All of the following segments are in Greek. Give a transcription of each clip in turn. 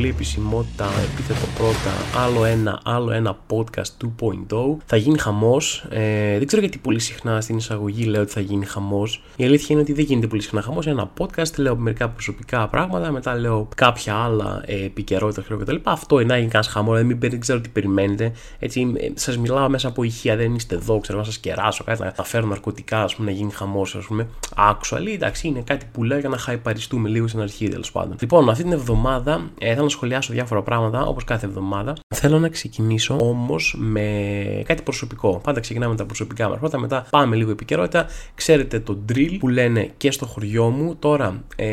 πολύ επισημότητα, επίθετο πρώτα, άλλο ένα, άλλο ένα podcast 2.0. Θα γίνει χαμός. Ε, δεν ξέρω γιατί πολύ συχνά στην εισαγωγή λέω ότι θα γίνει χαμός. Η αλήθεια είναι ότι δεν γίνεται πολύ συχνά χαμός. Ένα podcast, λέω μερικά προσωπικά πράγματα, μετά λέω κάποια άλλα ε, επικαιρότητα κτλ. Αυτό είναι να γίνει κανένα χαμό, δηλαδή δεν ξέρω τι περιμένετε. Έτσι, ε, σας μιλάω μέσα από ηχεία, δεν είστε εδώ, ξέρω να σας κεράσω, κάτι να φέρω ναρκωτικά, ας πούμε, να γίνει χαμός, ας πούμε. Actually, εντάξει, είναι κάτι που λέω για να χαϊπαριστούμε λίγο στην αρχή τέλος πάντων. Λοιπόν, αυτή την εβδομάδα ε, θέλω να σχολιάσω διάφορα πράγματα όπως κάθε εβδομάδα. Θέλω να ξεκινήσω όμως με κάτι προσωπικό. Πάντα ξεκινάμε με τα προσωπικά μας πρώτα, μετά πάμε λίγο επικαιρότητα. Ξέρετε το drill που λένε και στο χωριό μου. Τώρα, ε,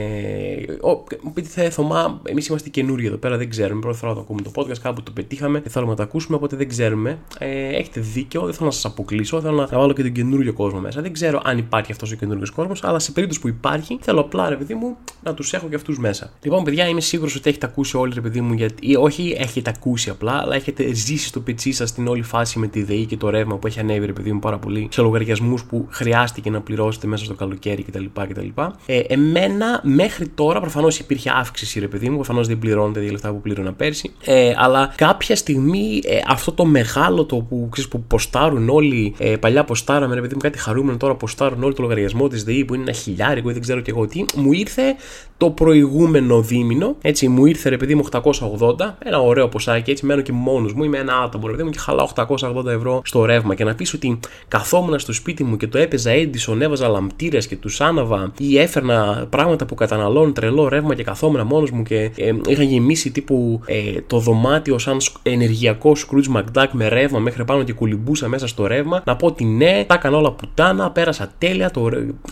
μου πείτε θε Θωμά, εμείς είμαστε καινούργοι εδώ πέρα, δεν ξέρουμε. Πρώτη φορά το ακούμε το podcast, κάπου το πετύχαμε και θέλουμε να το ακούσουμε, οπότε δεν ξέρουμε. Ε, έχετε δίκιο, δεν θέλω να σας αποκλείσω, θέλω να βάλω και τον καινούριο κόσμο μέσα. Δεν ξέρω αν υπάρχει αυτός ο καινούριο κόσμος, αλλά σε περίπτωση που υπάρχει, θέλω απλά ρε παιδί μου να τους έχω και αυτούς μέσα. Λοιπόν, παιδιά, είμαι σίγουρος ότι έχετε ακούσει όλοι, ρε παιδί μου, γιατί, ή όχι έχετε ακούσει απλά, αλλά έχετε ζήσει στο πετσί σας την όλη φάση με τη ΔΕΗ και το ρεύμα που έχει ανέβει, ρε παιδί μου, πάρα πολύ σε λογαριασμούς που χρειάστηκε να πληρώσετε μέσα στο καλοκαίρι κτλ. κτλ. Ε, εμένα μέχρι τώρα προφανώς υπήρχε αύξηση, ρε παιδί μου, προφανώς δεν πληρώνετε τα λεφτά που πλήρωνα πέρσι, ε, αλλά κάποια στιγμή ε, αυτό το μεγάλο το που, ξέρεις, που ποστάρουν όλοι, ε, παλιά ποστάραμε, ρε παιδί μου, κάτι χαρούμενο τώρα ποστάρουν όλοι το λογαριασμό της ΔΕΗ που είναι ένα χιλιάρικο ή δεν ξέρω και εγώ τι, μου ήρθε το προηγούμενο δίμηνο. Έτσι, μου ήρθε ρε παιδί μου 880, ένα ωραίο ποσάκι. Έτσι, μένω και μόνος μου, είμαι ένα άτομο ρε παιδί μου και χαλάω 880 ευρώ στο ρεύμα. Και να πεις ότι καθόμουν στο σπίτι μου και το έπαιζα Edison, έβαζα λαμπτήρες και τους άναβα ή έφερνα πράγματα που καταναλώνουν τρελό ρεύμα και καθόμουν μόνος μου και ε, είχα γεμίσει τύπου ε, το δωμάτιο σαν ενεργειακό Scrooge McDuck με ρεύμα μέχρι πάνω και κουλιμπούσα μέσα στο ρεύμα. Να πω ότι ναι, τα έκανα όλα πουτάνα, πέρασα τέλεια, το,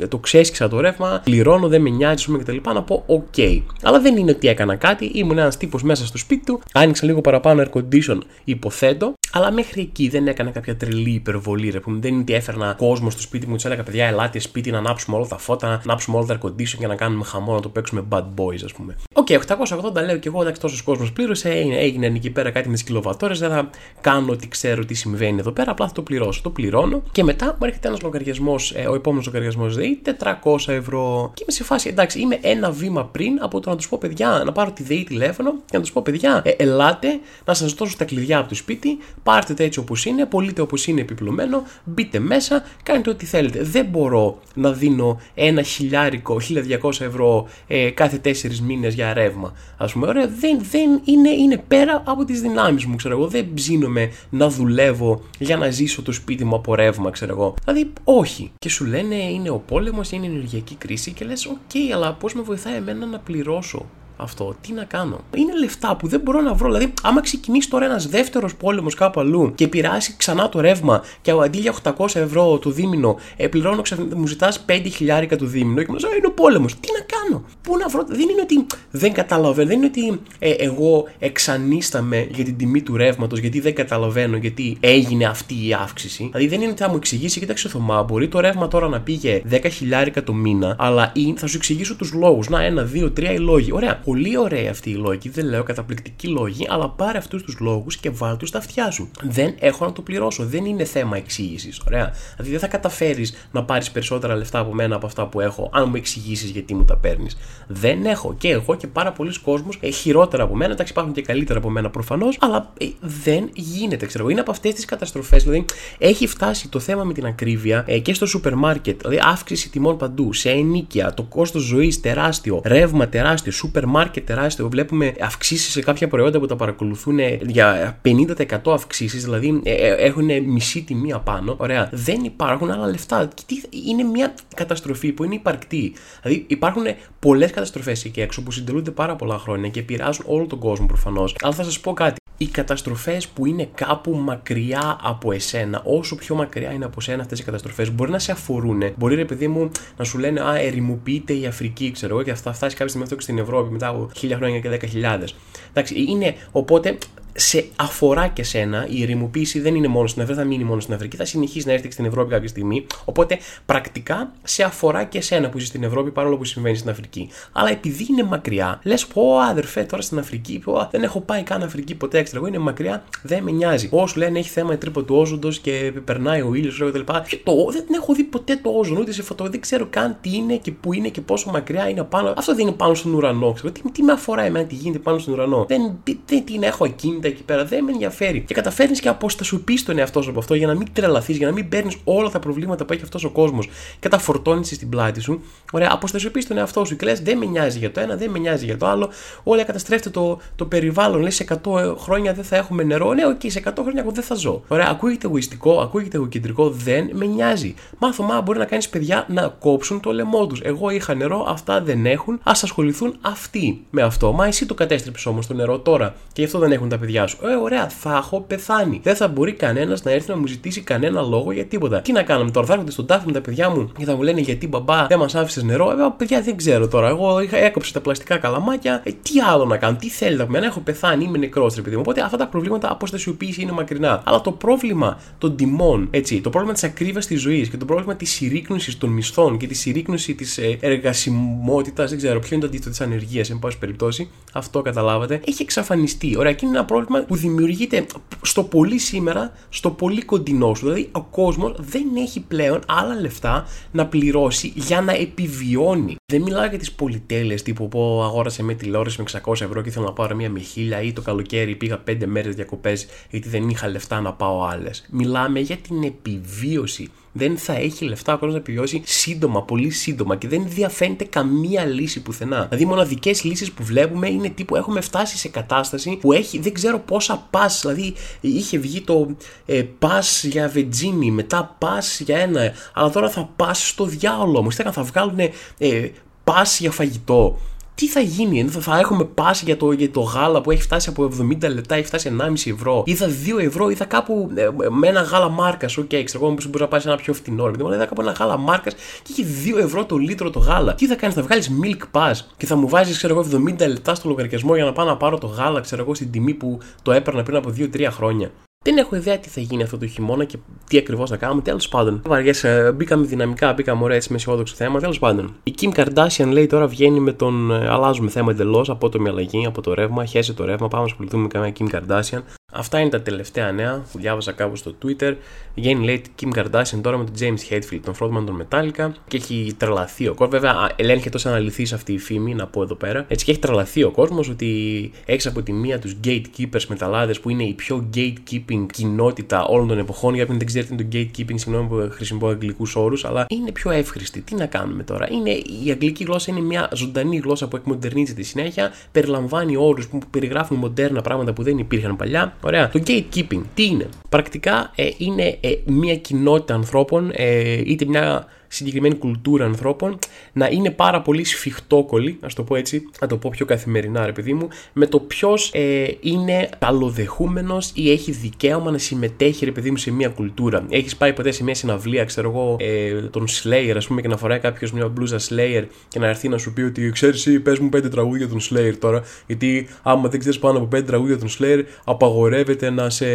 το ξέσκισα το ρεύμα, πληρώνω, δεν με νοιάζει, πούμε κτλ. Να πω OK. Αλλά δεν είναι ότι έκανα κάτι, ήμουν ένας τύπος μέσα στο σπίτι του, άνοιξα λίγο παραπάνω air condition, υποθέτω, αλλά μέχρι εκεί δεν έκανα κάποια τρελή υπερβολή. Ρε, που δεν είναι ότι έφερνα κόσμο στο σπίτι μου, του έλεγα παιδιά, ελάτε σπίτι να ανάψουμε όλα τα φώτα, να ανάψουμε όλα τα air condition και να κάνουμε χαμό, να το παίξουμε bad boys, ας πούμε. Οκ, okay, 880 λέω και εγώ, εντάξει, τόσος κόσμος πλήρωσε, έγινε, έγινε εκεί πέρα κάτι με τις κιλοβατώρες, δεν θα κάνω ότι ξέρω τι συμβαίνει εδώ πέρα, απλά θα το πληρώσω. Το πληρώνω και μετά μου έρχεται ένας λογαριασμός, ε, ο επόμενος λογαριασμός ΔΕΗ, 400 ευρώ. Και είμαι σε φάση, εντάξει, είμαι ένα βήμα πριν από το να τους πω παιδιά, να πάρω τη ΔΕΗ τηλέφωνο και να τους πω παιδιά, ε, ελάτε να σας δώσω τα κλειδιά από το σπίτι, πάρτε τα έτσι όπως είναι, πωλείται όπως είναι επιπλωμένο, μπείτε μέσα, κάνετε ό,τι θέλετε. Δεν μπορώ να δίνω ένα χιλιάρικο, 1200 ευρώ ε, κάθε τέσσερις μήνες για ρεύμα. Ας πούμε, ωραία, δεν, δεν είναι, είναι πέρα από τις δυνάμεις μου, ξέρω εγώ. Δεν ψήνομαι να δουλεύω για να ζήσω το σπίτι μου από ρεύμα, ξέρω εγώ. Δηλαδή, όχι. Και σου λένε είναι ο πόλεμος, είναι η ενεργειακή κρίση και λες, οκ, αλλά πώς με βοηθάει εμένα να πληρώσω αυτό. Τι να κάνω. Είναι λεφτά που δεν μπορώ να βρω. Δηλαδή, άμα ξεκινήσει τώρα ένας δεύτερος πόλεμος κάπου αλλού και πειράσει ξανά το ρεύμα και αντί για 800 ευρώ το δίμηνο, ε, πληρώνω ξαφνικά, μου ζητάς 5 χιλιάρικα το δίμηνο και μου λέει είναι ο πόλεμος. Τι να κάνω. Πού να βρω. Δεν είναι ότι δεν καταλαβαίνω. Δεν είναι ότι ε, εγώ εξανίσταμαι για την τιμή του ρεύματος γιατί δεν καταλαβαίνω γιατί έγινε αυτή η αύξηση. Δηλαδή, δεν είναι ότι θα μου εξηγήσει, κοίταξε Θωμά, μπορεί το ρεύμα τώρα να πήγε 10 χιλιάρικα το μήνα, αλλά θα σου εξηγήσω τους λόγους. Να, ένα, δύο, τρία οι λόγοι. Ωραία πολύ ωραία αυτή η λόγη, δεν λέω καταπληκτική λόγη, αλλά πάρε αυτούς τους λόγους και βάλ τους στα αυτιά σου. Δεν έχω να το πληρώσω. Δεν είναι θέμα εξήγησης. Ωραία. Δηλαδή δεν θα καταφέρεις να πάρεις περισσότερα λεφτά από μένα από αυτά που έχω, αν μου εξηγήσεις γιατί μου τα παίρνεις. Δεν έχω. Και εγώ και πάρα πολλοί κόσμοι ε, χειρότερα από μένα. Εντάξει, υπάρχουν και καλύτερα από μένα προφανώς, αλλά ε, δεν γίνεται. Ξέρω. Είναι από αυτές τις καταστροφές. Δηλαδή έχει φτάσει το θέμα με την ακρίβεια ε, και στο σούπερ μάρκετ. Δηλαδή αύξηση τιμών παντού, σε ενίκεια, το κόστος ζωής τεράστιο, ρεύμα τεράστιο, σούπερ μάρκετ τεράστιο. Βλέπουμε αυξήσεις σε κάποια προϊόντα που τα παρακολουθούν για 50% αυξήσεις, δηλαδή ε, ε, έχουν μισή τιμή απάνω. Ωραία. Δεν υπάρχουν άλλα λεφτά. Και είναι μια καταστροφή που είναι υπαρκτή. Δηλαδή υπάρχουν πολλές καταστροφές εκεί έξω που συντελούνται πάρα πολλά χρόνια και επηρεάζουν όλο τον κόσμο προφανώς. Αλλά θα σας πω κάτι οι καταστροφές που είναι κάπου μακριά από εσένα, όσο πιο μακριά είναι από εσένα αυτές οι καταστροφές, μπορεί να σε αφορούν. Μπορεί, ρε παιδί μου, να σου λένε Α, ερημοποιείται η Αφρική, ξέρω εγώ, και θα φτάσει κάποια στιγμή αυτό και στην Ευρώπη μετά από χίλια χρόνια και δέκα χιλιάδες. Εντάξει, είναι, οπότε σε αφορά και σένα. Η ερημοποίηση δεν είναι μόνο στην Αφρική, θα μείνει μόνο στην Αφρική, θα συνεχίσει να έρθει και στην Ευρώπη κάποια στιγμή. Οπότε πρακτικά σε αφορά και σένα που είσαι στην Ευρώπη παρόλο που συμβαίνει στην Αφρική. Αλλά επειδή είναι μακριά, λες πω αδερφέ τώρα στην Αφρική, πω δεν έχω πάει καν Αφρική ποτέ έξτρα. Εγώ είναι μακριά, δεν με νοιάζει. Όσο λένε έχει θέμα η τρύπα του όζοντος και περνάει ο ήλιος κτλ. Το, δεν έχω δει ποτέ το όζον ούτε σε φωτο, δεν ξέρω καν τι είναι και πού είναι και πόσο μακριά είναι πάνω. Αυτό δεν είναι πάνω στον ουρανό. Ξέρω. Τι, τι με αφορά εμένα τι γίνεται πάνω στον ουρανό. Δεν, δεν την έχω ακίνητα εκεί πέρα, δεν με ενδιαφέρει. Και καταφέρνεις και αποστασιοποιεί τον εαυτό σου από αυτό για να μην τρελαθείς, για να μην παίρνεις όλα τα προβλήματα που έχει αυτός ο κόσμος και τα φορτώνεις στην πλάτη σου. Ωραία, αποστασιοποιείς τον εαυτό σου και λες δεν με νοιάζει για το ένα, δεν με νοιάζει για το άλλο. Όλα καταστρέφεται το, το περιβάλλον. Λες σε 100 χρόνια δεν θα έχουμε νερό. Ναι, ok, okay, σε 100 χρόνια εγώ δεν θα ζω. Ωραία, ακούγεται εγωιστικό, ακούγεται εγωκεντρικό, δεν με νοιάζει. Μάθω, μπορεί να κάνεις παιδιά να κόψουν το λαιμό τους. Εγώ είχα νερό, αυτά δεν έχουν. Ας ασχοληθούν αυτοί με αυτό. Μα εσύ το κατέστρεψες όμως το νερό τώρα και γι' αυτό δεν έχουν τα παιδιά σου. Ε, ωραία, θα έχω πεθάνει. Δεν θα μπορεί κανένας να έρθει να μου ζητήσει κανένα λόγο για τίποτα. Τι να κάνουμε τώρα, θα έρχονται στον τάφο με τα παιδιά μου και θα μου λένε γιατί μπαμπά δεν μας άφησες νερό. Ε, παιδιά δεν ξέρω τώρα. Εγώ είχα έκοψα τα πλαστικά καλαμάκια. Ε, τι άλλο να κάνω, τι θέλετε από μένα, έχω πεθάνει, είμαι νεκρός ρε παιδί μου. Οπότε αυτά τα προβλήματα αποστασιοποίηση είναι μακρινά. Αλλά το πρόβλημα των τιμών, έτσι, το πρόβλημα της ακρίβειας της ζωής και το πρόβλημα της συρρήκνωσης των μισθών και της συρρήκνωση της ε, εργασιμότητας, δεν ξέρω ποιο είναι το αντίθετο της ανεργίας, εν πάση περιπτώσει, αυτό καταλάβατε, έχει εξαφανιστεί. Ωραία, και είναι ένα πρόβλημα που δημιουργείται στο πολύ σήμερα, στο πολύ κοντινό σου. Δηλαδή, ο κόσμος δεν έχει πλέον άλλα λεφτά να πληρώσει για να επιβιώνει. Δεν μιλάω για τις πολυτέλειες τύπου που αγόρασε με τηλεόραση με 600 ευρώ και ήθελα να πάρω μία με χίλια ή το καλοκαίρι πήγα 5 μέρες διακοπές γιατί δεν είχα λεφτά να πάω άλλες. Μιλάμε για την επιβίωση δεν θα έχει λεφτά ο κόσμος να επιβιώσει σύντομα, πολύ σύντομα και δεν διαφαίνεται καμία λύση πουθενά. Δηλαδή, οι μοναδικές λύσεις που βλέπουμε είναι τύπου έχουμε φτάσει σε κατάσταση που έχει δεν ξέρω πόσα πας. Δηλαδή, είχε βγει το ε, πας για βετζίνι, μετά πας για ένα, αλλά τώρα θα πας στο διάολο. Μου θα βγάλουν ε, πας για φαγητό τι θα γίνει, θα έχουμε πάσει για το, για το γάλα που έχει φτάσει από 70 λεπτά, έχει φτάσει 1,5 ευρώ, ή θα 2 ευρώ, ή θα κάπου ε, με ένα γάλα μάρκας. Ok, okay, ξέρω εγώ, μπορεί να πάρει ένα πιο φτηνό. Δηλαδή, θα κάπου ένα γάλα μάρκας και έχει 2 ευρώ το λίτρο το γάλα. Τι θα κάνεις, θα βγάλεις milk pass και θα μου βάζεις, ξέρω εγώ, 70 λεπτά στο λογαριασμό για να πάω να πάρω το γάλα, ξέρω εγώ, στην τιμή που το έπαιρνα πριν από 2-3 χρόνια. Δεν έχω ιδέα τι θα γίνει αυτό το χειμώνα και τι ακριβώς θα κάνουμε. Τέλος πάντων, βαριέσαι, μπήκαμε δυναμικά, μπήκαμε ωραία έτσι με αισιόδοξο θέμα. Τέλος πάντων, η Kim Kardashian λέει τώρα βγαίνει με τον. Ε, αλλάζουμε θέμα εντελώς από το αλλαγή, από το ρεύμα. Χέσε το ρεύμα, πάμε να ασχοληθούμε με καμία Kim Kardashian. Αυτά είναι τα τελευταία νέα που διάβαζα κάπου στο Twitter. Βγαίνει λέει Kim Kardashian τώρα με τον James Hetfield, τον frontman των Metallica και έχει τρελαθεί ο κόσμο. Βέβαια, ελέγχεται ω αναλυθή αυτή η φήμη, να πω εδώ πέρα. Έτσι και έχει τρελαθεί ο κόσμος ότι έχει από τη μία τους gatekeepers μεταλλάδες που είναι η πιο gatekeeping κοινότητα όλων των εποχών. Για όποιον δεν ξέρετε το gatekeeping, συγγνώμη που χρησιμοποιώ αγγλικούς όρους, αλλά είναι πιο εύχρηστη. Τι να κάνουμε τώρα; Είναι, η αγγλική γλώσσα είναι μια ζωντανή γλώσσα που εκμοντερνίζεται συνέχεια, περιλαμβάνει όρους που περιγράφουν μοντέρνα πράγματα που δεν υπήρχαν παλιά Ωραία. Το gatekeeping, τι είναι; Πρακτικά ε, είναι ε, μια κοινότητα ανθρώπων, ε, είτε μια συγκεκριμένη κουλτούρα ανθρώπων να είναι πάρα πολύ σφιχτόκολλη, ας το πω έτσι, να το πω πιο καθημερινά, ρε παιδί μου, με το ποιος ε, είναι καλοδεχούμενο ή έχει δικαίωμα να συμμετέχει, ρε παιδί μου, σε μια κουλτούρα. Έχεις πάει ποτέ σε μια συναυλία, ξέρω εγώ, ε, τον Slayer, ας πούμε, και να φοράει κάποιος μια μπλούζα Slayer και να έρθει να σου πει ότι ξέρεις, ή πες μου πέντε τραγούδια των Slayer τώρα, γιατί άμα δεν ξέρεις πάνω από πέντε τραγούδια των Slayer, απαγορεύεται να, σε,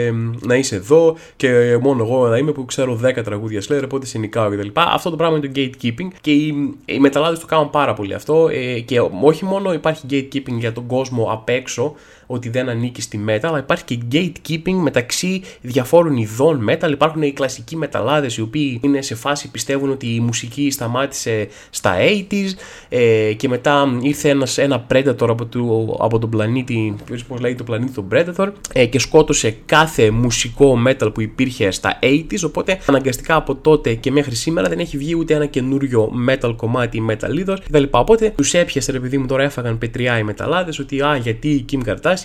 να είσαι εδώ και μόνο εγώ να είμαι που ξέρω 10 τραγούδια Slayer, οπότε σε νικάω κτλ. Αυτό το πράγμα είναι το gatekeeping και οι, οι μεταλλάδες το κάνουν πάρα πολύ αυτό. Ε, και όχι μόνο υπάρχει gatekeeping για τον κόσμο απ' έξω, ότι δεν ανήκει στη metal, αλλά υπάρχει και gatekeeping μεταξύ διαφόρων ειδών metal. Υπάρχουν οι κλασικοί μεταλλάδες οι οποίοι είναι σε φάση πιστεύουν ότι η μουσική σταμάτησε στα 80s ε, και μετά ήρθε ένας, ένα Predator από, το, από τον πλανήτη, πώς λέει το πλανήτη τον Predator ε, και σκότωσε κάθε μουσικό metal που υπήρχε στα 80s. Οπότε αναγκαστικά από τότε και μέχρι σήμερα δεν έχει βγει ούτε ένα καινούριο metal κομμάτι ή metal είδος κτλ. Οπότε τους έπιασε, ρε παιδί μου, τώρα έφαγαν πετριά οι μεταλλάδες ότι α, γιατί η Kim Kardashian,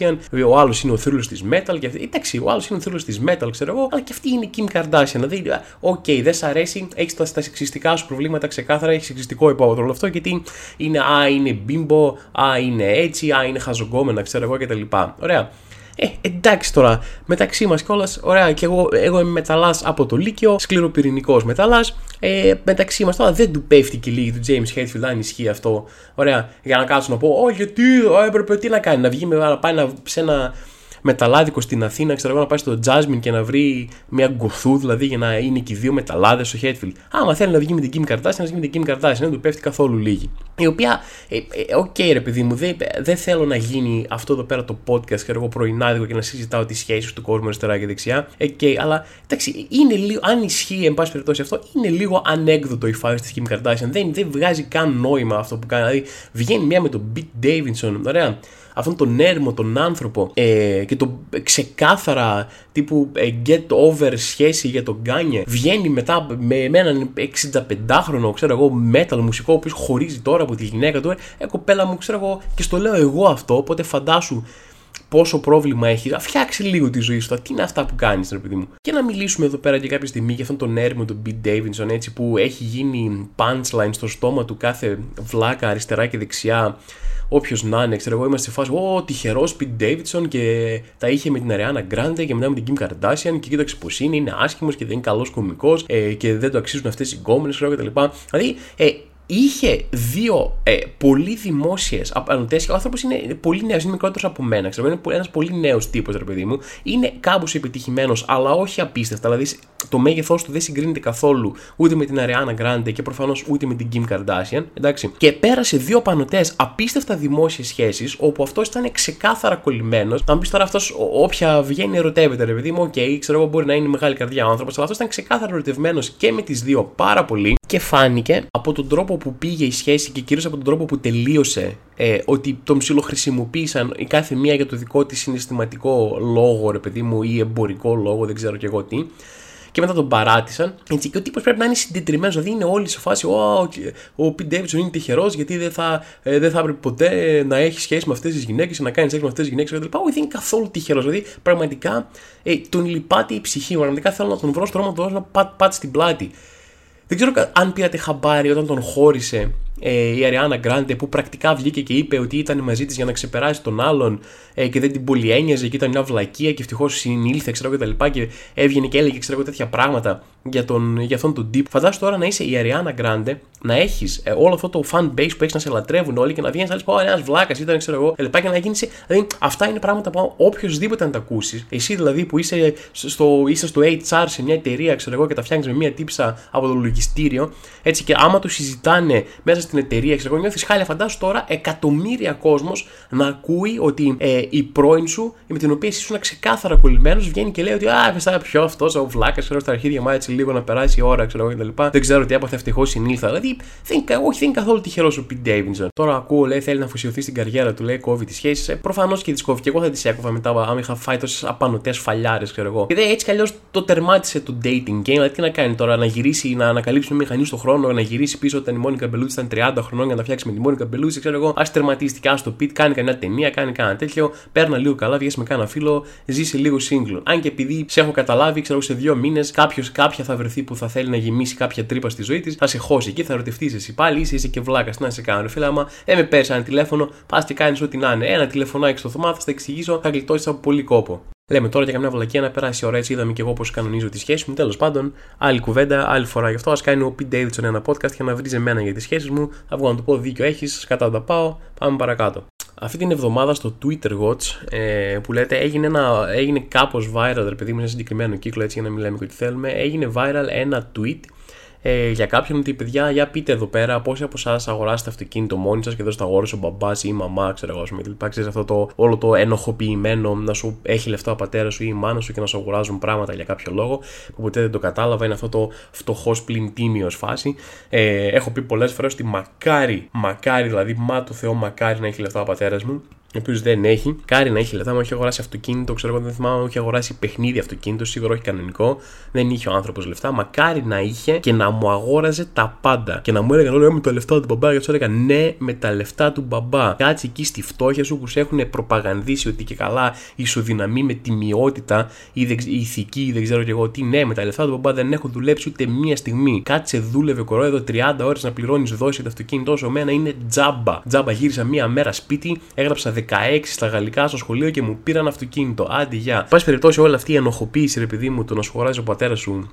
ο άλλος είναι ο θρύλος της metal. Και αυτή, εντάξει, ο άλλος είναι ο θρύλος της metal, ξέρω εγώ, αλλά και αυτή είναι η Kim Kardashian. Δηλαδή, ok, okay, δεν σ' αρέσει, έχεις τα, τα σεξιστικά σου προβλήματα ξεκάθαρα, έχεις σεξιστικό υπόβαθρο όλο αυτό, γιατί είναι α, είναι bimbo, α, είναι έτσι, α, είναι χαζογκόμενα, ξέρω εγώ κτλ. Ωραία. Ε, εντάξει τώρα, μεταξύ μας κιόλας, ωραία, και εγώ, εγώ είμαι μεταλλάς από το Λύκειο, σκληροπυρηνικός μεταλλάς. Ε, μεταξύ μας τώρα δεν του πέφτει και λίγη του James Hetfield, αν ισχύει αυτό. Ωραία, για να κάτσω να πω, Ω, γιατί έπρεπε τι να κάνει, να βγει με, να πάει να, σε ένα μεταλλάδικο στην Αθήνα, ξέρω εγώ, να πάει στο Jasmine και να βρει μια γκοθού, δηλαδή για να είναι και οι δύο μεταλλάδες το Hetfield. Άμα θέλει να βγει με την Kim Kardashian, να βγει με την Kim Kardashian, δεν του πέφτει καθόλου λίγη. Η οποία, ε, ε, οκ, ε, okay, ρε παιδί μου, δεν, δεν θέλω να γίνει αυτό εδώ πέρα το podcast, ξέρω εγώ, πρωινάδικο και να συζητάω τις σχέσεις του κόσμου αριστερά και δεξιά. Okay, αλλά εντάξει, είναι λίγο, αν ισχύει εν πάση περιπτώσει αυτό, είναι λίγο ανέκδοτο η φάση της Kim Kardashian. Δεν, δεν βγάζει καν νόημα αυτό που κάνει. Δηλαδή, βγαίνει μια με τον Pete Davidson, ωραία αυτόν τον έρμο, τον άνθρωπο ε, και το ξεκάθαρα τύπου ε, get over σχέση για τον Γκάνιε βγαίνει μετά με, με έναν 65χρονο ξέρω εγώ metal μουσικό ο οποίος χωρίζει τώρα από τη γυναίκα του ε, κοπέλα μου ξέρω εγώ και στο λέω εγώ αυτό οπότε φαντάσου πόσο πρόβλημα έχει, φτιάξει λίγο τη ζωή σου. Τι είναι αυτά που κάνεις, ρε παιδί μου. Και να μιλήσουμε εδώ πέρα και κάποια στιγμή για αυτόν τον έρμο, τον Beat Davidson, έτσι που έχει γίνει punchline στο στόμα του κάθε βλάκα αριστερά και δεξιά όποιος να είναι, ξέρω εγώ, είμαστε σε φάση, Ω, τυχερός Pete Davidson και τα είχε με την Ariana Grande και μετά με την Kim Kardashian και κοίταξε πώς είναι, είναι άσχημος και δεν είναι καλός κωμικός ε, και δεν το αξίζουν αυτές οι γκόμενες, ξέρω κτλ. Δηλαδή, ε, είχε δύο ε, πολύ δημόσιες απανωτές και ο άνθρωπος είναι πολύ νέος, είναι μικρότερος από μένα. Ξέρω, είναι ένας πολύ νέος τύπος, ρε παιδί μου. Είναι κάπως επιτυχημένος, αλλά όχι απίστευτα. Δηλαδή το μέγεθός του δεν συγκρίνεται καθόλου ούτε με την Ariana Grande και προφανώς ούτε με την Kim Kardashian. Εντάξει. Και πέρασε δύο απανωτές απίστευτα δημόσιες σχέσεις, όπου αυτός ήταν ξεκάθαρα κολλημένος. Να πεις τώρα αυτός, όποια βγαίνει, ερωτεύεται, ρε παιδί μου, ok, okay, ξέρω εγώ μπορεί να είναι μεγάλη καρδιά ο άνθρωπος, αλλά αυτός ήταν ξεκάθαρα ερωτευμένος και με τις δύο πάρα πολύ. Και φάνηκε από τον τρόπο που πήγε η σχέση και κυρίως από τον τρόπο που τελείωσε ε, ότι τον ψιλοχρησιμοποίησαν η κάθε μία για το δικό της συναισθηματικό λόγο, ρε παιδί μου, ή εμπορικό λόγο, δεν ξέρω και εγώ τι και μετά τον παράτησαν. Έτσι, και ο τύπος πρέπει να είναι συντετριμένος, δηλαδή είναι όλοι σε φάση, ο, ο Πιν Ντέβιτσον είναι τυχερός γιατί δεν θα, ε, δεν θα έπρεπε ποτέ να έχει σχέση με αυτές τις γυναίκες, να κάνει σχέση με αυτές τις γυναίκες κτλ. Όχι, δεν είναι καθόλου τυχερός. Δηλαδή πραγματικά ε, τον λυπάται η ψυχή μου. Πραγματικά θέλω να τον βρω στο δρόμο του να πάτ, πάτ στην πλάτη. Δεν ξέρω αν πήρατε χαμπάρι όταν τον χώρισε ε, η Αριάννα Γκράντε που πρακτικά βγήκε και είπε ότι ήταν μαζί της για να ξεπεράσει τον άλλον ε, και δεν την πολύ ένοιαζε και ήταν μια βλακεία και ευτυχώς συνήλθε ξέρω και τα λοιπά και έβγαινε και έλεγε ξέρω τέτοια πράγματα για, τον, για αυτόν τον τύπο. Φαντάσου τώρα να είσαι η Αριάννα Γκράντε, να έχεις ε, όλο αυτό το fan base που έχεις να σε λατρεύουν όλοι και να βγαίνεις να λες: Πω, ένας βλάκας ήταν, ξέρω εγώ, και και να γίνεις. Δηλαδή, αυτά είναι πράγματα που οποιοδήποτε να τα ακούσεις, εσύ δηλαδή που είσαι στο, είσαι στο HR σε μια εταιρεία, ξέρω εγώ, και τα φτιάχνεις με μια τύψα από το λογιστήριο, έτσι και άμα το συζητάνε μέσα στην εταιρεία, ξέρω εγώ, νιώθεις χάλια. Φαντάσου τώρα εκατομμύρια κόσμος να ακούει ότι ε, η πρώην σου, με την οποία εσύ ήσουν ξεκάθαρα κολλημένος, βγαίνει και λέει ότι Α, θα πιο αυτός ο βλάκας, ξέρω στα αρχίδια μου έτσι λίγο να περάσει η ώρα, ξέρω εγώ κτλ. Δεν ξέρω τι έπαθε ευτυχώς συνήλθα. Δηλαδή, δεν, όχι, δεν είναι καθόλου τυχερός ο Πιν Ντέιβινσον. Τώρα ακούω, λέει, θέλει να αφοσιωθεί στην καριέρα του, λέει, κόβει τις σχέσεις. Ε, Προφανώς και τις κόβει. Και εγώ θα τις έκοβα μετά, άμα είχα φάει τόσες απανοτές φαλιάρες, ξέρω εγώ. Και έτσι κι αλλιώς το τερμάτισε το dating game. Δηλαδή, τι να κάνει τώρα, να γυρίσει, να ανακαλύψει μια μηχανή στον χρόνο, να γυρίσει πίσω όταν η Μόνικα Μπελούτσι ήταν 30 χρονών για να φτιάξει με τη Μόνικα Μπελούτσι, ξέρω εγώ. Α τερματίστηκε, ας το πει, κάνει κανένα ταινία, κάνει κανένα τέτοιο, παίρνα λίγο καλά, βγει με κανένα φίλο, ζήσει λίγο σύγκλο. Αν και επειδή σε έχω καταλάβει, ξέρω σε δύο μήνες κάποιος κάποια θα βρεθεί που θα θέλει να γεμίσει κάποια τρύπα στη ζωή της, θα σε χώσει εκεί, θα ερωτευτείς εσύ πάλι, είσαι, είσαι και βλάκας. Τι να σε κάνω, φίλα, άμα ε, με πέσει ένα τηλέφωνο, πας και κάνεις ό,τι να είναι. Ένα τηλεφωνάκι στο θωμά, θα στα εξηγήσω, θα γλιτώσεις από πολύ κόπο. Λέμε τώρα για καμιά βλακία να περάσει η ώρα έτσι. Είδαμε και εγώ πώς κανονίζω τη σχέση μου. Τέλος πάντων, άλλη κουβέντα, άλλη φορά. Γι' αυτό ας κάνει ο Pete Davidson ένα podcast για να βρεις εμένα για τις σχέσεις μου. Θα βγω να του πω δίκιο έχεις, κατά τα πάω, πάμε παρακάτω. Αυτή την εβδομάδα στο Twitter Watch ε, που λέτε έγινε, ένα, έγινε κάπως viral, ρε παιδί μου, σε συγκεκριμένο κύκλο έτσι για να μιλάμε και ό,τι θέλουμε, έγινε viral ένα tweet ε, για κάποιον ότι παιδιά, για πείτε εδώ πέρα πόσοι από εσάς αγοράσατε αυτοκίνητο μόνοι σας και εδώ στα αγόρασε ο μπαμπάς ή η μαμά, ξέρω εγώ, με κλπ. Ξέρεις αυτό το όλο το ενοχοποιημένο να σου έχει λεφτά ο πατέρας σου ή η μάνα σου και να σου αγοράζουν πράγματα για κάποιο λόγο που ποτέ δεν το κατάλαβα. Είναι αυτό το φτωχός πλην τίμιος φάση. Ε, έχω πει πολλές φορές ότι μακάρι, μακάρι, δηλαδή μα το Θεό, μακάρι να έχει λεφτά ο πατέρας μου ο οποίος δεν έχει. Μακάρι να έχει λεφτά, μου έχει αγοράσει αυτοκίνητο, ξέρω εγώ δεν θυμάμαι, μου έχει αγοράσει παιχνίδι αυτοκίνητο, σίγουρα όχι κανονικό. Δεν είχε ο άνθρωπος λεφτά. Μακάρι να είχε και να μου αγόραζε τα πάντα. Και να μου έλεγαν όλοι «Ε, με τα λεφτά του μπαμπά. Και τους έλεγα ναι, με τα λεφτά του μπαμπά. Κάτσε εκεί στη φτώχεια σου που σε έχουν προπαγανδίσει ότι και καλά ισοδυναμεί με τιμιότητα ή η ηθική ή δεν ξέρω και εγώ τι. Ναι, με τα λεφτά του μπαμπά δεν έχω δουλέψει ούτε μία στιγμή. Κάτσε δούλευε κορόιδο 30 ώρες να πληρώνεις δόση το αυτοκίνητο όσο μένα είναι τζάμπα. Τζάμπα γύρισα μία μέρα σπίτι, έγραψα 16 στα γαλλικά στο σχολείο και μου πήραν αυτοκίνητο. Άντι, γεια. Πάση περιπτώσει, όλη αυτή η ενοχοποίηση, ρε παιδί μου, το να σου χωράζει ο πατέρας σου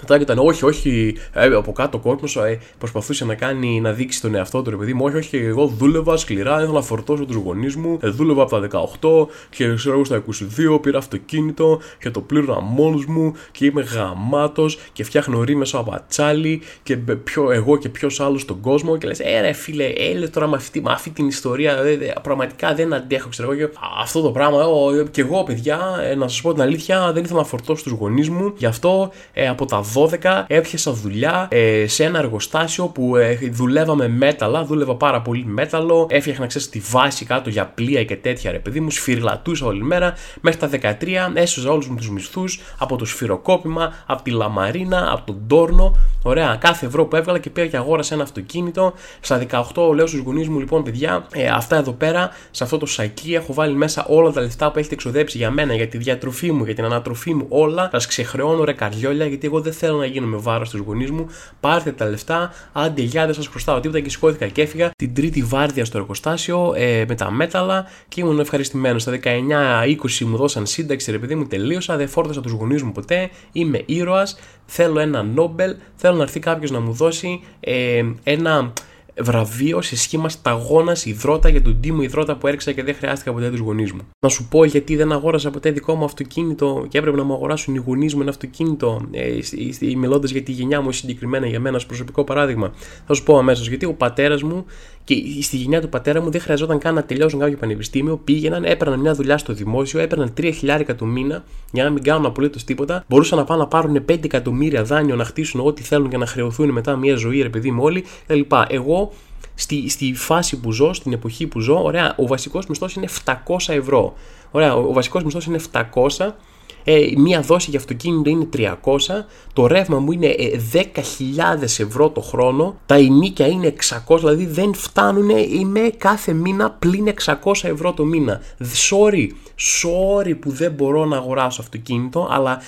Μετά ήταν, όχι, όχι, ε, από κάτω ο κόσμος ε, προσπαθούσε να κάνει να δείξει τον εαυτό του, ρε παιδί μου. Όχι, όχι, εγώ δούλευα σκληρά, ήθελα να φορτώσω τους γονείς μου. Ε, δούλευα από τα 18 και ξέρω εγώ στα 22 πήρα αυτοκίνητο και το πλήρωνα μόνος μου και είμαι γαμάτος και φτιάχνω ρίμεσα από ατσάλι και πιο, εγώ και ποιος άλλος στον κόσμο. Και λες, ε, ρε φίλε, έλε τώρα με αυτή, με αυτή την ιστορία, ε, πραγματικά δεν αντέχω, ξέρω εγώ. Αυτό το πράγμα, ε, και εγώ, παιδιά, ε, να σας πω την αλήθεια, δεν ήθελα να φορτώσω τους γονείς μου. Γι' αυτό ε, από τα 12 έπιασα δουλειά ε, σε ένα εργοστάσιο που ε, δουλεύαμε μέταλλα, δούλευα πάρα πολύ μέταλλο, έφτιαχνα ξέρεις τη βάση κάτω για πλοία και τέτοια ρε παιδί μου, σφυρλατούσα όλη μέρα. Μέχρι τα 13 έσωζα όλους μου τους μισθούς από το σφυροκόπημα, από τη λαμαρίνα, από τον τόρνο. Ωραία, κάθε ευρώ που έβγαλα και πήγα και αγόρασα ένα αυτοκίνητο. Στα 18 λέω στους γονείς μου λοιπόν, παιδιά, ε, αυτά εδώ πέρα, σε αυτό το σακί έχω βάλει μέσα όλα τα λεφτά που έχετε εξοδέψει για μένα, για τη διατροφή μου, για την ανατροφή μου, όλα. Θα ξεχρεώνω ρε καριόλια, γιατί εγώ δεν θέλω να γίνω με βάρος στους γονείς μου. Πάρτε τα λεφτά, άντε γεια, δεν σας χρωστάω τίποτα και σηκώθηκα και έφυγα. Την τρίτη βάρδια στο εργοστάσιο ε, με τα μέταλλα και ήμουν ευχαριστημένος. Στα 19-20 μου δώσαν σύνταξη, ρε παιδί μου, τελείωσα, δεν φόρτωσα τους γονείς μου ποτέ, είμαι ήρωας, θέλω ένα Νόμπελ, θέλω να έρθει κάποιος να μου δώσει ε, ένα βραβείο σε σχήμα σταγόνας υδρότα για τον τίμο υδρότα που έριξα και δεν χρειάστηκα ποτέ τους γονείς μου. Να σου πω γιατί δεν αγόρασα ποτέ δικό μου αυτοκίνητο και έπρεπε να μου αγοράσουν οι γονείς μου ένα αυτοκίνητο, ε, μιλώντας για τη γενιά μου συγκεκριμένα για μένα, ως προσωπικό παράδειγμα. Θα σου πω αμέσως γιατί ο πατέρας μου και στη γενιά του πατέρα μου δεν χρειαζόταν καν να τελειώσουν κάποιο πανεπιστήμιο. Πήγαιναν, έπαιρναν μια δουλειά στο δημόσιο, έπαιρναν 3 χιλιάρικα το μήνα για να μην κάνουν απολύτως τίποτα. Μπορούσαν να πάνε να πάρουν 5 εκατομμύρια δάνειο να χτίσουν ό,τι θέλουν και να χρεωθούν μετά μια ζωή, ρε παιδί μου, όλοι κτλ. Εγώ στη, στη φάση που ζω, στην εποχή που ζω, ωραία, ο βασικός μισθός είναι 700 ευρώ. Ωραία, ο, ο βασικός μισθός είναι 700 ε, μία δόση για αυτοκίνητο είναι 300, το ρεύμα μου είναι 10.000 ε, ευρώ το χρόνο, τα ενίκια είναι 600, δηλαδή δεν φτάνουν, είμαι κάθε μήνα πλην 600 ευρώ το μήνα. Sorry, sorry που δεν μπορώ να αγοράσω αυτοκίνητο, αλλά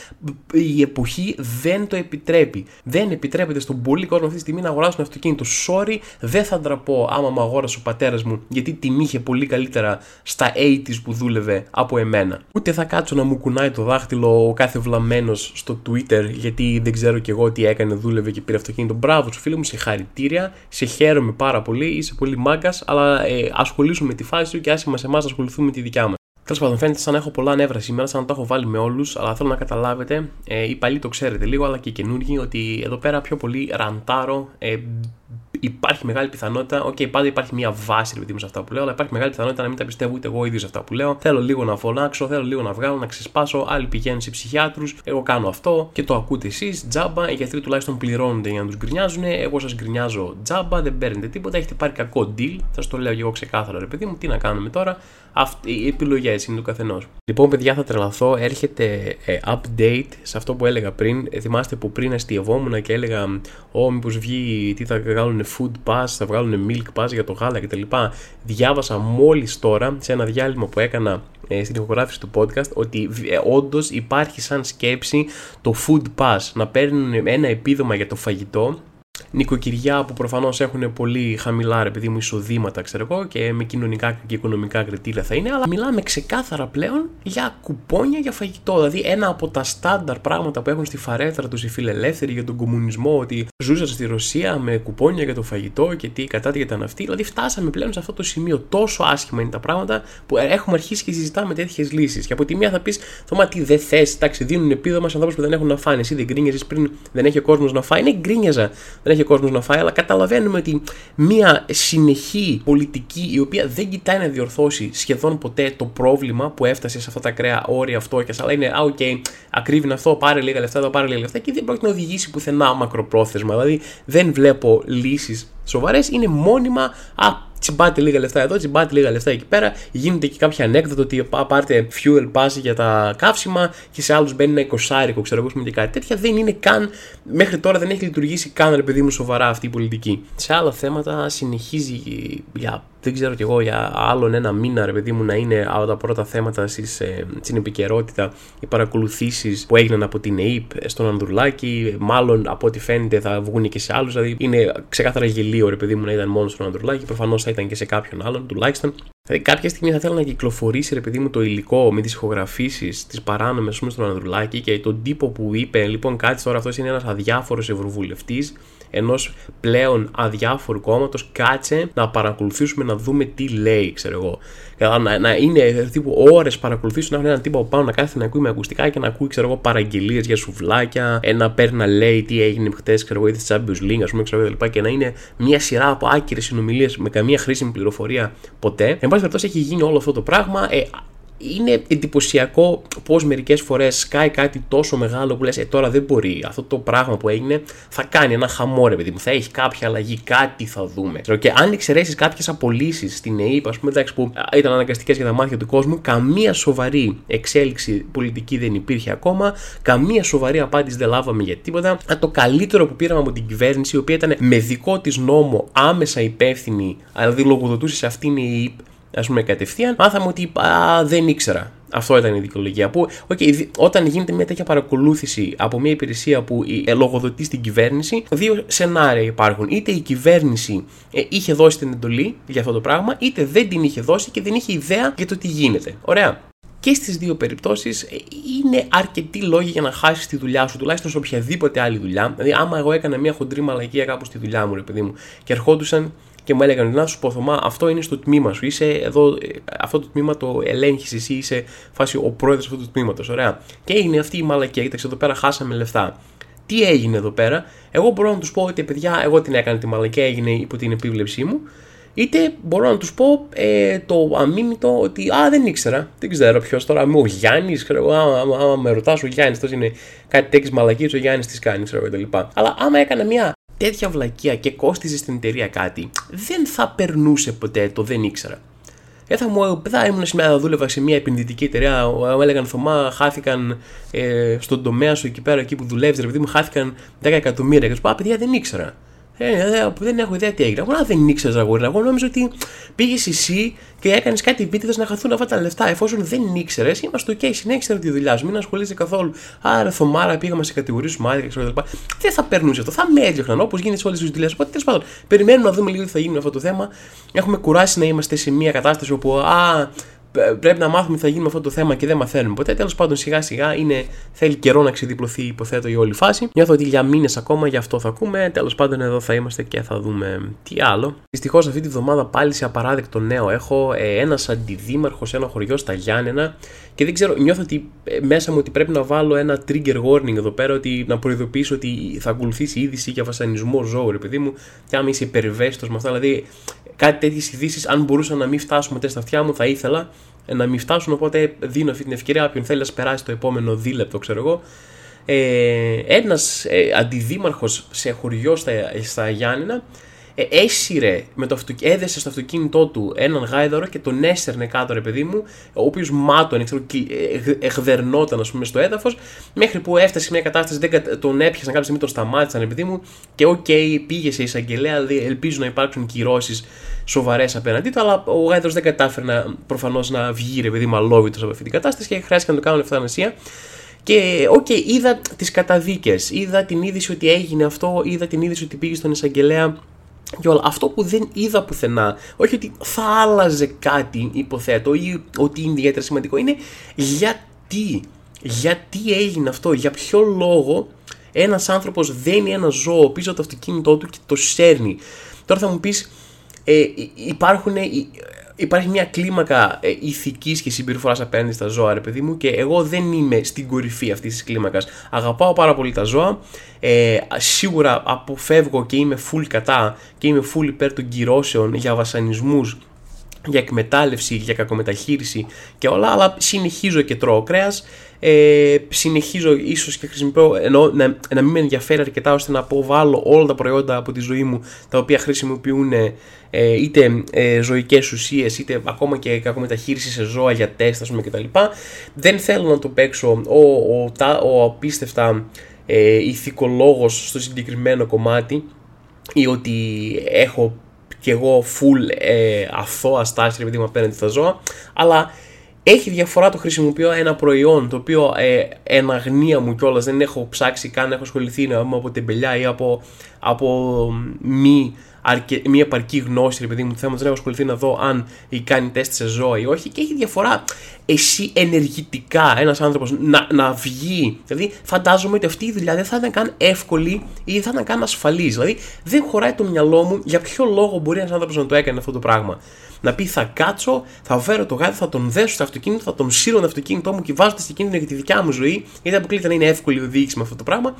η εποχή δεν το επιτρέπει. Δεν επιτρέπεται στον πολύ κόσμο αυτή τη στιγμή να αγοράσουν αυτοκίνητο. Sorry, δεν θα ντραπώ άμα μου αγόρασε ο πατέρας μου, γιατί την είχε πολύ καλύτερα στα 80s που δούλευε από εμένα. Ούτε θα κάτσω να μου κουνάει το δάχτυλο δάχτυλο ο κάθε βλαμμένος στο Twitter, γιατί δεν ξέρω κι εγώ τι έκανε, δούλευε και πήρε αυτοκίνητο. Μπράβο σου φίλο μου, συγχαρητήρια. Σε χαίρομαι πάρα πολύ, είσαι πολύ μάγκας, αλλά ε, ασχολήσου με τη φάση σου και άσε μα εμάς ασχοληθούμε με τη δικιά μας. Τέλος πάντων, φαίνεται σαν να έχω πολλά νεύρα σήμερα, σαν να τα έχω βάλει με όλους, αλλά θέλω να καταλάβετε, ε, οι παλιοί το ξέρετε λίγο, αλλά και οι καινούργοι, ότι εδώ πέρα πιο πολύ ραντάρω, ε, υπάρχει μεγάλη πιθανότητα, ok, okay, πάντα υπάρχει μια βάση ρε σε αυτά που λέω, αλλά υπάρχει μεγάλη πιθανότητα να μην τα πιστεύω ούτε εγώ ο ίδιος σε αυτά που λέω. Θέλω λίγο να φωνάξω, θέλω λίγο να βγάλω, να ξεσπάσω. Άλλοι πηγαίνουν σε ψυχιάτρους, εγώ κάνω αυτό και το ακούτε εσείς. Τζάμπα, οι γιατροί τουλάχιστον πληρώνονται για να τους γκρινιάζουν. Εγώ σας γκρινιάζω τζάμπα, δεν παίρνετε τίποτα, έχετε πάρει κακό deal. Θα το λέω και εγώ ξεκάθαρα, ρε παιδί μου, τι να κάνουμε τώρα. Αυτή, οι επιλογές είναι του καθενός. Λοιπόν, παιδιά, θα τρελαθώ. Έρχεται ε, update σε αυτό που έλεγα πριν. Ε, θυμάστε που πριν αστειευόμουν και έλεγα, Ω, μήπως βγει, τι θα βγάλουν food pass, θα βγάλουν milk pass για το γάλα κτλ. Διάβασα μόλις τώρα σε ένα διάλειμμα που έκανα ε, στην ηχογράφηση του podcast ότι ε, όντως υπάρχει σαν σκέψη το food pass να παίρνουν ένα επίδομα για το φαγητό νοικοκυριά που προφανώς έχουν πολύ χαμηλά ρε παιδί μου εισοδήματα, ξέρω εγώ, και με κοινωνικά και οικονομικά κριτήρια θα είναι, αλλά μιλάμε ξεκάθαρα πλέον για κουπόνια για φαγητό. Δηλαδή, ένα από τα στάνταρ πράγματα που έχουν στη φαρέτρα τους οι φιλελεύθεροι για τον κομμουνισμό, ότι ζούσαν στη Ρωσία με κουπόνια για το φαγητό και τι κατά τι ήταν αυτοί. Δηλαδή, φτάσαμε πλέον σε αυτό το σημείο. Τόσο άσχημα είναι τα πράγματα που έχουμε αρχίσει και συζητάμε τέτοιες λύσεις. Και από τη μία θα πεις, Θωμά, τι δεν θες, εντάξει, δίνουν επίδομα σε ανθρώπους που δεν έχουν να φάνε. Εσύ δεν γκρίνιαζες πριν δεν έχει ο κόσμος να φάει. Ναι, γκρίνιαζα. Δεν έχει ο κόσμος να φάει, αλλά καταλαβαίνουμε ότι μια συνεχής πολιτική η οποία δεν κοιτάει να διορθώσει σχεδόν ποτέ το πρόβλημα που έφτασε σε αυτά τα ακραία όρια φτώχειας, αλλά είναι, α, ok, okay, ακρίβυνε αυτό, πάρε λίγα λεφτά, εδώ πάρε λίγα λεφτά και δεν πρόκειται να οδηγήσει πουθενά μακροπρόθεσμα. Δηλαδή δεν βλέπω λύσεις σοβαρές, είναι μόνιμα, α, τσιμπάτε λίγα λεφτά εδώ, τσιμπάτε λίγα λεφτά εκεί πέρα. Γίνεται και κάποια ανέκδοτο ότι πάρτε fuel pass για τα καύσιμα και σε άλλους μπαίνει ένα εικοσάρικο, ξέρω εγώ, και κάτι τέτοια. Δεν είναι καν, μέχρι τώρα δεν έχει λειτουργήσει καν, ρε παιδί μου, σοβαρά αυτή η πολιτική. Σε άλλα θέματα συνεχίζει για δεν ξέρω κι εγώ για άλλον ένα μήνα, ρε παιδί μου, να είναι από τα πρώτα θέματα στις, ε, στην επικαιρότητα οι παρακολουθήσεις που έγιναν από την ΕΕΠ στον Ανδρουλάκη. Μάλλον από ό,τι φαίνεται θα βγουν και σε άλλους. Δηλαδή είναι ξεκάθαρα γελίο, ρε παιδί μου, να ήταν μόνο στον Ανδρουλάκη. Προφανώς θα ήταν και σε κάποιον άλλον τουλάχιστον. Δηλαδή, κάποια στιγμή θα θέλω να κυκλοφορήσει ρε παιδί μου το υλικό με τις ηχογραφήσεις, τις παράνομες στον Ανδρουλάκη και τον τύπο που είπε, λοιπόν, κάτι τώρα αυτός είναι ένας αδιάφορος ευρωβουλευτής ενός πλέον αδιάφορου κόμματος, κάτσε να παρακολουθήσουμε να δούμε τι λέει, ξέρω εγώ. Να, να είναι τύπου ώρες παρακολουθήσουν να έχουν έναν τύπο από πάνω να κάθεται να ακούει με ακουστικά και να ακούει, ξέρω εγώ, παραγγελίες για σουβλάκια, ένα παίρνει να λέει τι έγινε χτες, ξέρω εγώ, ή τη Champions League, ας πούμε, ξέρω εγώ, και να είναι μια σειρά από άκυρες συνομιλίες με καμία χρήσιμη πληροφορία ποτέ. Εν πάση περιπτώσει έχει γίνει όλο αυτό το πράγμα. Ε, είναι εντυπωσιακό πώς μερικές φορές σκάει κάτι τόσο μεγάλο που λες: Ε, τώρα δεν μπορεί. Αυτό το πράγμα που έγινε θα κάνει ένα χαμό, ρε παιδί μου. Θα έχει κάποια αλλαγή, κάτι θα δούμε. Και αν εξαιρέσεις κάποιες απολύσεις στην ΕΕΠ, ας πούμε, εντάξει, που ήταν αναγκαστικές για τα μάτια του κόσμου, καμία σοβαρή εξέλιξη πολιτική δεν υπήρχε ακόμα. Καμία σοβαρή απάντηση δεν λάβαμε για τίποτα. Το καλύτερο που πήραμε από την κυβέρνηση, η οποία ήταν με δικό της νόμο άμεσα υπεύθυνη, δηλαδή λογοδοτούσε σε αυτήν η ΕΕΠ ας πούμε κατευθείαν, μάθαμε ότι α, δεν ήξερα. Αυτό ήταν η δικαιολογία. Που, okay, όταν γίνεται μια τέτοια παρακολούθηση από μια υπηρεσία που ε, λογοδοτεί στην κυβέρνηση, δύο σενάρια υπάρχουν. Είτε η κυβέρνηση ε, είχε δώσει την εντολή για αυτό το πράγμα, είτε δεν την είχε δώσει και δεν είχε ιδέα για το τι γίνεται. Ωραία. Και στις δύο περιπτώσεις ε, είναι αρκετοί λόγοι για να χάσεις τη δουλειά σου, τουλάχιστον σε οποιαδήποτε άλλη δουλειά. Δηλαδή, άμα εγώ έκανα μια χοντρή μαλακία κάπου στη δουλειά μου, ρε παιδί μου, και ερχόντουσαν και μου έλεγαν να σου πω Θωμά αυτό είναι στο τμήμα σου, είσαι εδώ, αυτό το τμήμα το ελέγχεις εσύ, είσαι φάση ο πρόεδρος αυτού του τμήματος, ωραία. Και έγινε αυτή η μαλακία, κοίταξε εδώ πέρα χάσαμε λεφτά. Τι έγινε εδώ πέρα, εγώ μπορώ να τους πω ότι παιδιά, εγώ την έκανα τη μαλακία, έγινε υπό την επίβλεψή μου. Είτε μπορώ να τους πω ε, το αμήμητο ότι Α, δεν ήξερα. Δεν ξέρω ποιος τώρα. Είμαι ο Γιάννης, ξέρω εγώ. Άμα, άμα με ρωτάς, ο Γιάννης, τόσο είναι κάτι τέτοιες μαλακίες, ο Γιάννης τις κάνει, ξέρω εγώ κτλ. Αλλά άμα έκανα μια τέτοια βλακεία και κόστιζε στην εταιρεία κάτι, δεν θα περνούσε ποτέ το δεν ήξερα. Ε, θα μου θα ήμουν σήμερα, δούλευα σε μια επενδυτική εταιρεία. Μου έλεγαν Θωμά, χάθηκαν ε, στον τομέα σου εκεί πέρα, εκεί που δουλεύεις, επειδή μου χάθηκαν 10 εκατομμύρια. Και σου πω, παιδιά, δεν ήξερα. Ε, δεν έχω ιδέα τι έγινε. Εγώ δεν ήξερα αγόρι. Εγώ νόμιζα ότι πήγες εσύ και έκανες κάτι επίτηδες να χαθούν αυτά τα λεφτά. Εφόσον δεν ήξερες, είμαστε OK, συνέχισε τη δουλειά σου. Μην ασχολείσαι καθόλου. Άρα, θωμάρα, πήγαμε σε κατηγορίες μάδια κτλ. Δεν θα περνούσε αυτό. Θα με έδιωχναν όπως γίνεται σε όλες τις δουλειές. Οπότε τέλος πάντων, περιμένουμε να δούμε λίγο τι θα γίνει με αυτό το θέμα. Έχουμε κουράσει να είμαστε σε μια κατάσταση όπου α, πρέπει να μάθουμε τι θα γίνει με αυτό το θέμα και δεν μαθαίνουμε ποτέ. Τέλος πάντων, σιγά σιγά είναι, θέλει καιρό να ξεδιπλωθεί, υποθέτω, η όλη φάση. Νιώθω ότι για μήνες ακόμα γι' αυτό θα ακούμε. Τέλος πάντων, εδώ θα είμαστε και θα δούμε τι άλλο. Δυστυχώς, αυτή τη βδομάδα πάλι σε απαράδεκτο νέο έχω ε, ένας αντιδήμαρχος σε ένα χωριό στα Γιάννενα και δεν ξέρω, νιώθω ότι ε, μέσα μου ότι πρέπει να βάλω ένα trigger warning εδώ πέρα, ότι να προειδοποιήσω ότι θα ακολουθήσει είδηση για βασανισμό ζώου, ρε παιδί μου, και άμα είσαι υπερβέστος με αυτά, δηλαδή κάτι τέτοιες ειδήσεις, αν μπορούσαν να μην φτάσουν ποτέ στα αυτιά μου, θα ήθελα να μην φτάσουν. Οπότε δίνω αυτή την ευκαιρία. Όποιον θέλει να περάσει το επόμενο δίλεπτο, ξέρω εγώ. Ε, Ένας ε, αντιδήμαρχος σε χωριό στα, στα Γιάννηνα ε, έσυρε με το αυτοκίνητο, έδεσε στο αυτοκίνητό του έναν γάιδαρο και τον έσερνε κάτω, ρε παιδί μου, ο οποίος μάτωνε, ξέρω, γδερνόταν, ας πούμε, στο έδαφος, μέχρι που έφτασε σε μια κατάσταση, δεν τον έπιασαν κάποια στιγμή, τον σταμάτησαν, ρε παιδί μου, και ok, okay, πήγε σε εισαγγελέα, δηλαδή ελπίζω να υπάρξουν κυρώσεις σοβαρές απέναντί του, αλλά ο γάιδαρος δεν κατάφερε προφανώς να βγει, ρε παιδί μου, αλώβητος από αυτή την κατάσταση και χρειάστηκε να το κάνουν ευθανασία. Και ok, okay, είδα τις καταδίκες, είδα την είδηση ότι έγινε αυτό, είδα την είδηση ότι πήγε στον εισαγγελέα και όλα. Αυτό που δεν είδα πουθενά, όχι ότι θα άλλαζε κάτι, υποθέτω, ή ότι είναι ιδιαίτερα σημαντικό, είναι γιατί. Γιατί έγινε αυτό, για ποιο λόγο ένας άνθρωπος δένει ένα ζώο πίσω από το αυτοκίνητό του και το σέρνει. Τώρα θα μου πεις, ε, υπάρχουν υπάρχει μια κλίμακα ε, ηθικής και συμπεριφοράς απέναντι στα ζώα, ρε παιδί μου, και εγώ δεν είμαι στην κορυφή αυτής της κλίμακας. Αγαπάω πάρα πολύ τα ζώα. Ε, σίγουρα αποφεύγω και είμαι full κατά και είμαι full υπέρ των κυρώσεων για βασανισμούς για εκμετάλλευση, για κακομεταχείριση και όλα, αλλά συνεχίζω και τρώω κρέας, ε, συνεχίζω ίσως και χρησιμοποιώ, ενώ να, να μην με ενδιαφέρει αρκετά ώστε να αποβάλω όλα τα προϊόντα από τη ζωή μου τα οποία χρησιμοποιούν ε, είτε ε, ζωικές ουσίες είτε ακόμα και κακομεταχείριση σε ζώα για τεστ ας πούμε κτλ. Δεν θέλω να το παίξω ο, ο, ο, ο απίστευτα ε, ηθικολόγος στο συγκεκριμένο κομμάτι ή ότι έχω και εγώ full ε, αθώα στάση, επειδή μου απέναντι στα ζώα. Αλλά έχει διαφορά το χρησιμοποιώ ένα προϊόν το οποίο ε, εν αγνία μου κιόλας δεν έχω ψάξει καν, έχω ασχοληθεί να από τεμπελιά ή από, από μη αρκε... μια επαρκή γνώση, επειδή μου, του θέματο, δεν έχω ασχοληθεί να δω αν κάνει τεστ σε ζώα ή όχι. Και έχει διαφορά εσύ ενεργητικά ένας άνθρωπος να, να βγει. Δηλαδή, φαντάζομαι ότι αυτή η δουλειά δεν θα ήταν καν εύκολη ή δεν θα ήταν καν ασφαλής. Δηλαδή, δεν χωράει το μυαλό μου για ποιο λόγο μπορεί ένας άνθρωπος να το έκανε αυτό το πράγμα. Να πει θα κάτσω, θα φέρω το γάδι, θα τον δέσω στο αυτοκίνητο, θα τον σύρω το αυτοκίνητό μου και βάζω το κίνδυνο για τη δικιά μου ζωή, γιατί αποκλείται να είναι εύκολη η οδήγηση με αυτό το πράγμα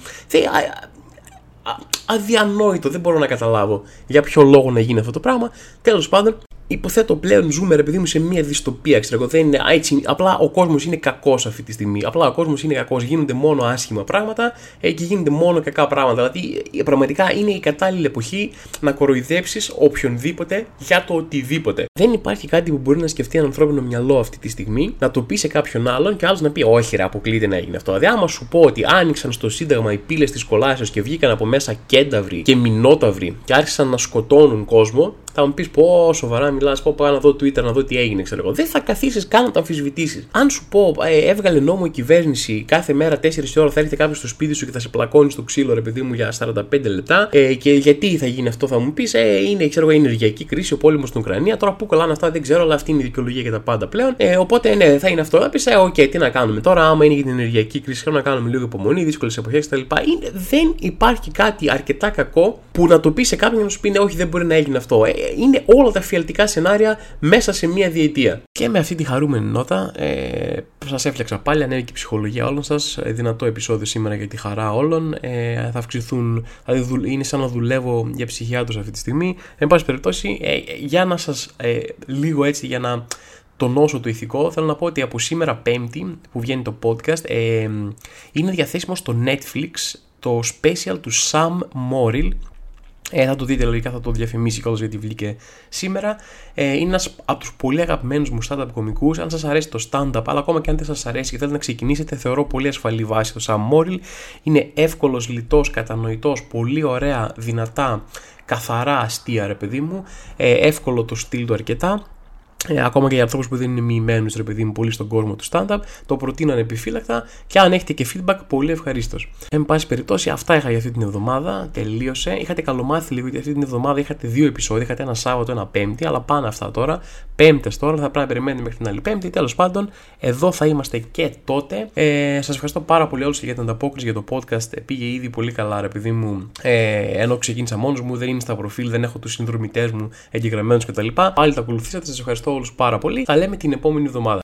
αδιανόητο, δεν μπορώ να καταλάβω για ποιο λόγο να γίνει αυτό το πράγμα. Τέλος πάντων, υποθέτω πλέον ζούμε ρε παιδί μου σε μια δυστοπία, ξέρω εγώ. Δεν είναι, έτσι, απλά ο κόσμος είναι κακός αυτή τη στιγμή. Απλά ο κόσμος είναι κακός. Γίνονται μόνο άσχημα πράγματα ε, και γίνονται μόνο κακά πράγματα. Δηλαδή, ε, πραγματικά είναι η κατάλληλη εποχή να κοροϊδέψεις οποιονδήποτε για το οτιδήποτε. Δεν υπάρχει κάτι που μπορεί να σκεφτεί ένα ανθρώπινο μυαλό αυτή τη στιγμή, να το πει σε κάποιον άλλον και άλλος να πει: Όχι, ρε, αποκλείται να έγινε αυτό. Δηλαδή, άμα σου πω ότι άνοιξαν στο Σύνταγμα οι πύλες της κολάσεως και βγήκαν από μέσα κένταυροι και μηνόταυροι και άρχισαν να σκοτώνουν κόσμο, θα μου πεις πω σοβαρά μιλάς, πω πάω να δω Twitter να δω τι έγινε, ξέρω εγώ. Δεν θα καθίσεις καν να το αμφισβητήσεις. Αν σου πω, ε, έβγαλε νόμο η κυβέρνηση κάθε μέρα 4 ώρα θα έρθει κάποιος στο σπίτι σου και θα σε πλακώνει στο ξύλο, ρε παιδί μου, για 45 λεπτά. Ε, και γιατί θα γίνει αυτό, θα μου πεις, ε, είναι ξέρω εγώ, η ενεργειακή κρίση, ο πόλεμος στην Ουκρανία. Τώρα που κολλάνε αυτά δεν ξέρω, αλλά αυτή είναι η δικαιολογία για τα πάντα πλέον. Ε, οπότε ναι, θα είναι αυτό. Θα πεις, ε, ok, okay, τι να κάνουμε τώρα, άμα είναι για την ενεργειακή κρίση, πρέπει να κάνουμε λίγο υπομονή, δύσκολες εποχές κτλ. Δεν υπάρχει κάτι αρκετά κακό που να το πεις σε κάποιον να σου πει, ναι, όχι, δεν μπορεί να έγινε αυτό. Ε, είναι όλα τα εφιαλτικά σενάρια μέσα σε μία διετία. Και με αυτή τη χαρούμενη νότα, ε, σας έφτιαξα πάλι, ανέβηκε η ψυχολογία όλων σας. Ε, δυνατό επεισόδιο σήμερα για τη χαρά όλων. Ε, θα αυξηθούν, δηλαδή είναι σαν να δουλεύω για ψυχιάτρους αυτή τη στιγμή. Εν πάση περιπτώσει, ε, για να σας ε, λίγο έτσι, για να τονώσω το ηθικό, θέλω να πω ότι από σήμερα Πέμπτη που βγαίνει το podcast, ε, είναι διαθέσιμο στο Netflix το special του Sam Morrill ε, θα το δείτε λογικά, θα το διαφημίσει κιόλας γιατί βγήκε σήμερα. Ε, είναι ένας από τους πολύ αγαπημένους μου stand-up κομικούς. Αν σας αρέσει το stand-up, αλλά ακόμα και αν δεν σας αρέσει και θέλετε να ξεκινήσετε, θεωρώ πολύ ασφαλή βάση το Sam Morrill. Είναι εύκολος, λιτός, κατανοητός, πολύ ωραία, δυνατά, καθαρά αστεία, ρε παιδί μου. Ε, εύκολο το στυλ του αρκετά. Ε, ακόμα και για ανθρώπους που δεν είναι μοιημένους, ρε παιδί μου, πολύ στον κόσμο του stand-up, το προτείνω ανεπιφύλακτα και αν έχετε και feedback, πολύ ευχαρίστως. Εν πάση περιπτώσει, αυτά είχα για αυτή την εβδομάδα. Τελείωσε. Είχατε καλομάθει λίγο γιατί αυτή την εβδομάδα είχατε δύο επεισόδια. Είχατε ένα Σάββατο, ένα Πέμπτη, αλλά πάνε αυτά τώρα. Πέμπτες τώρα, θα πρέπει να περιμένετε μέχρι την άλλη Πέμπτη. Τέλος πάντων, εδώ θα είμαστε και τότε. Ε, Σας ευχαριστώ πάρα πολύ όλους για την ανταπόκριση για το podcast. Πήγε ήδη πολύ καλά, ρε παιδί μου. Ε, ενώ ξεκίνησα μόνος μου, δεν είναι στα προφίλ, δεν έχω τους συνδρομητές μου εγγεγραμμένους κτλ. Πάλι τα ακολουθήσατε, σας ευχαριστώ όλους πάρα πολύ. Θα λέμε την επόμενη εβδομάδα.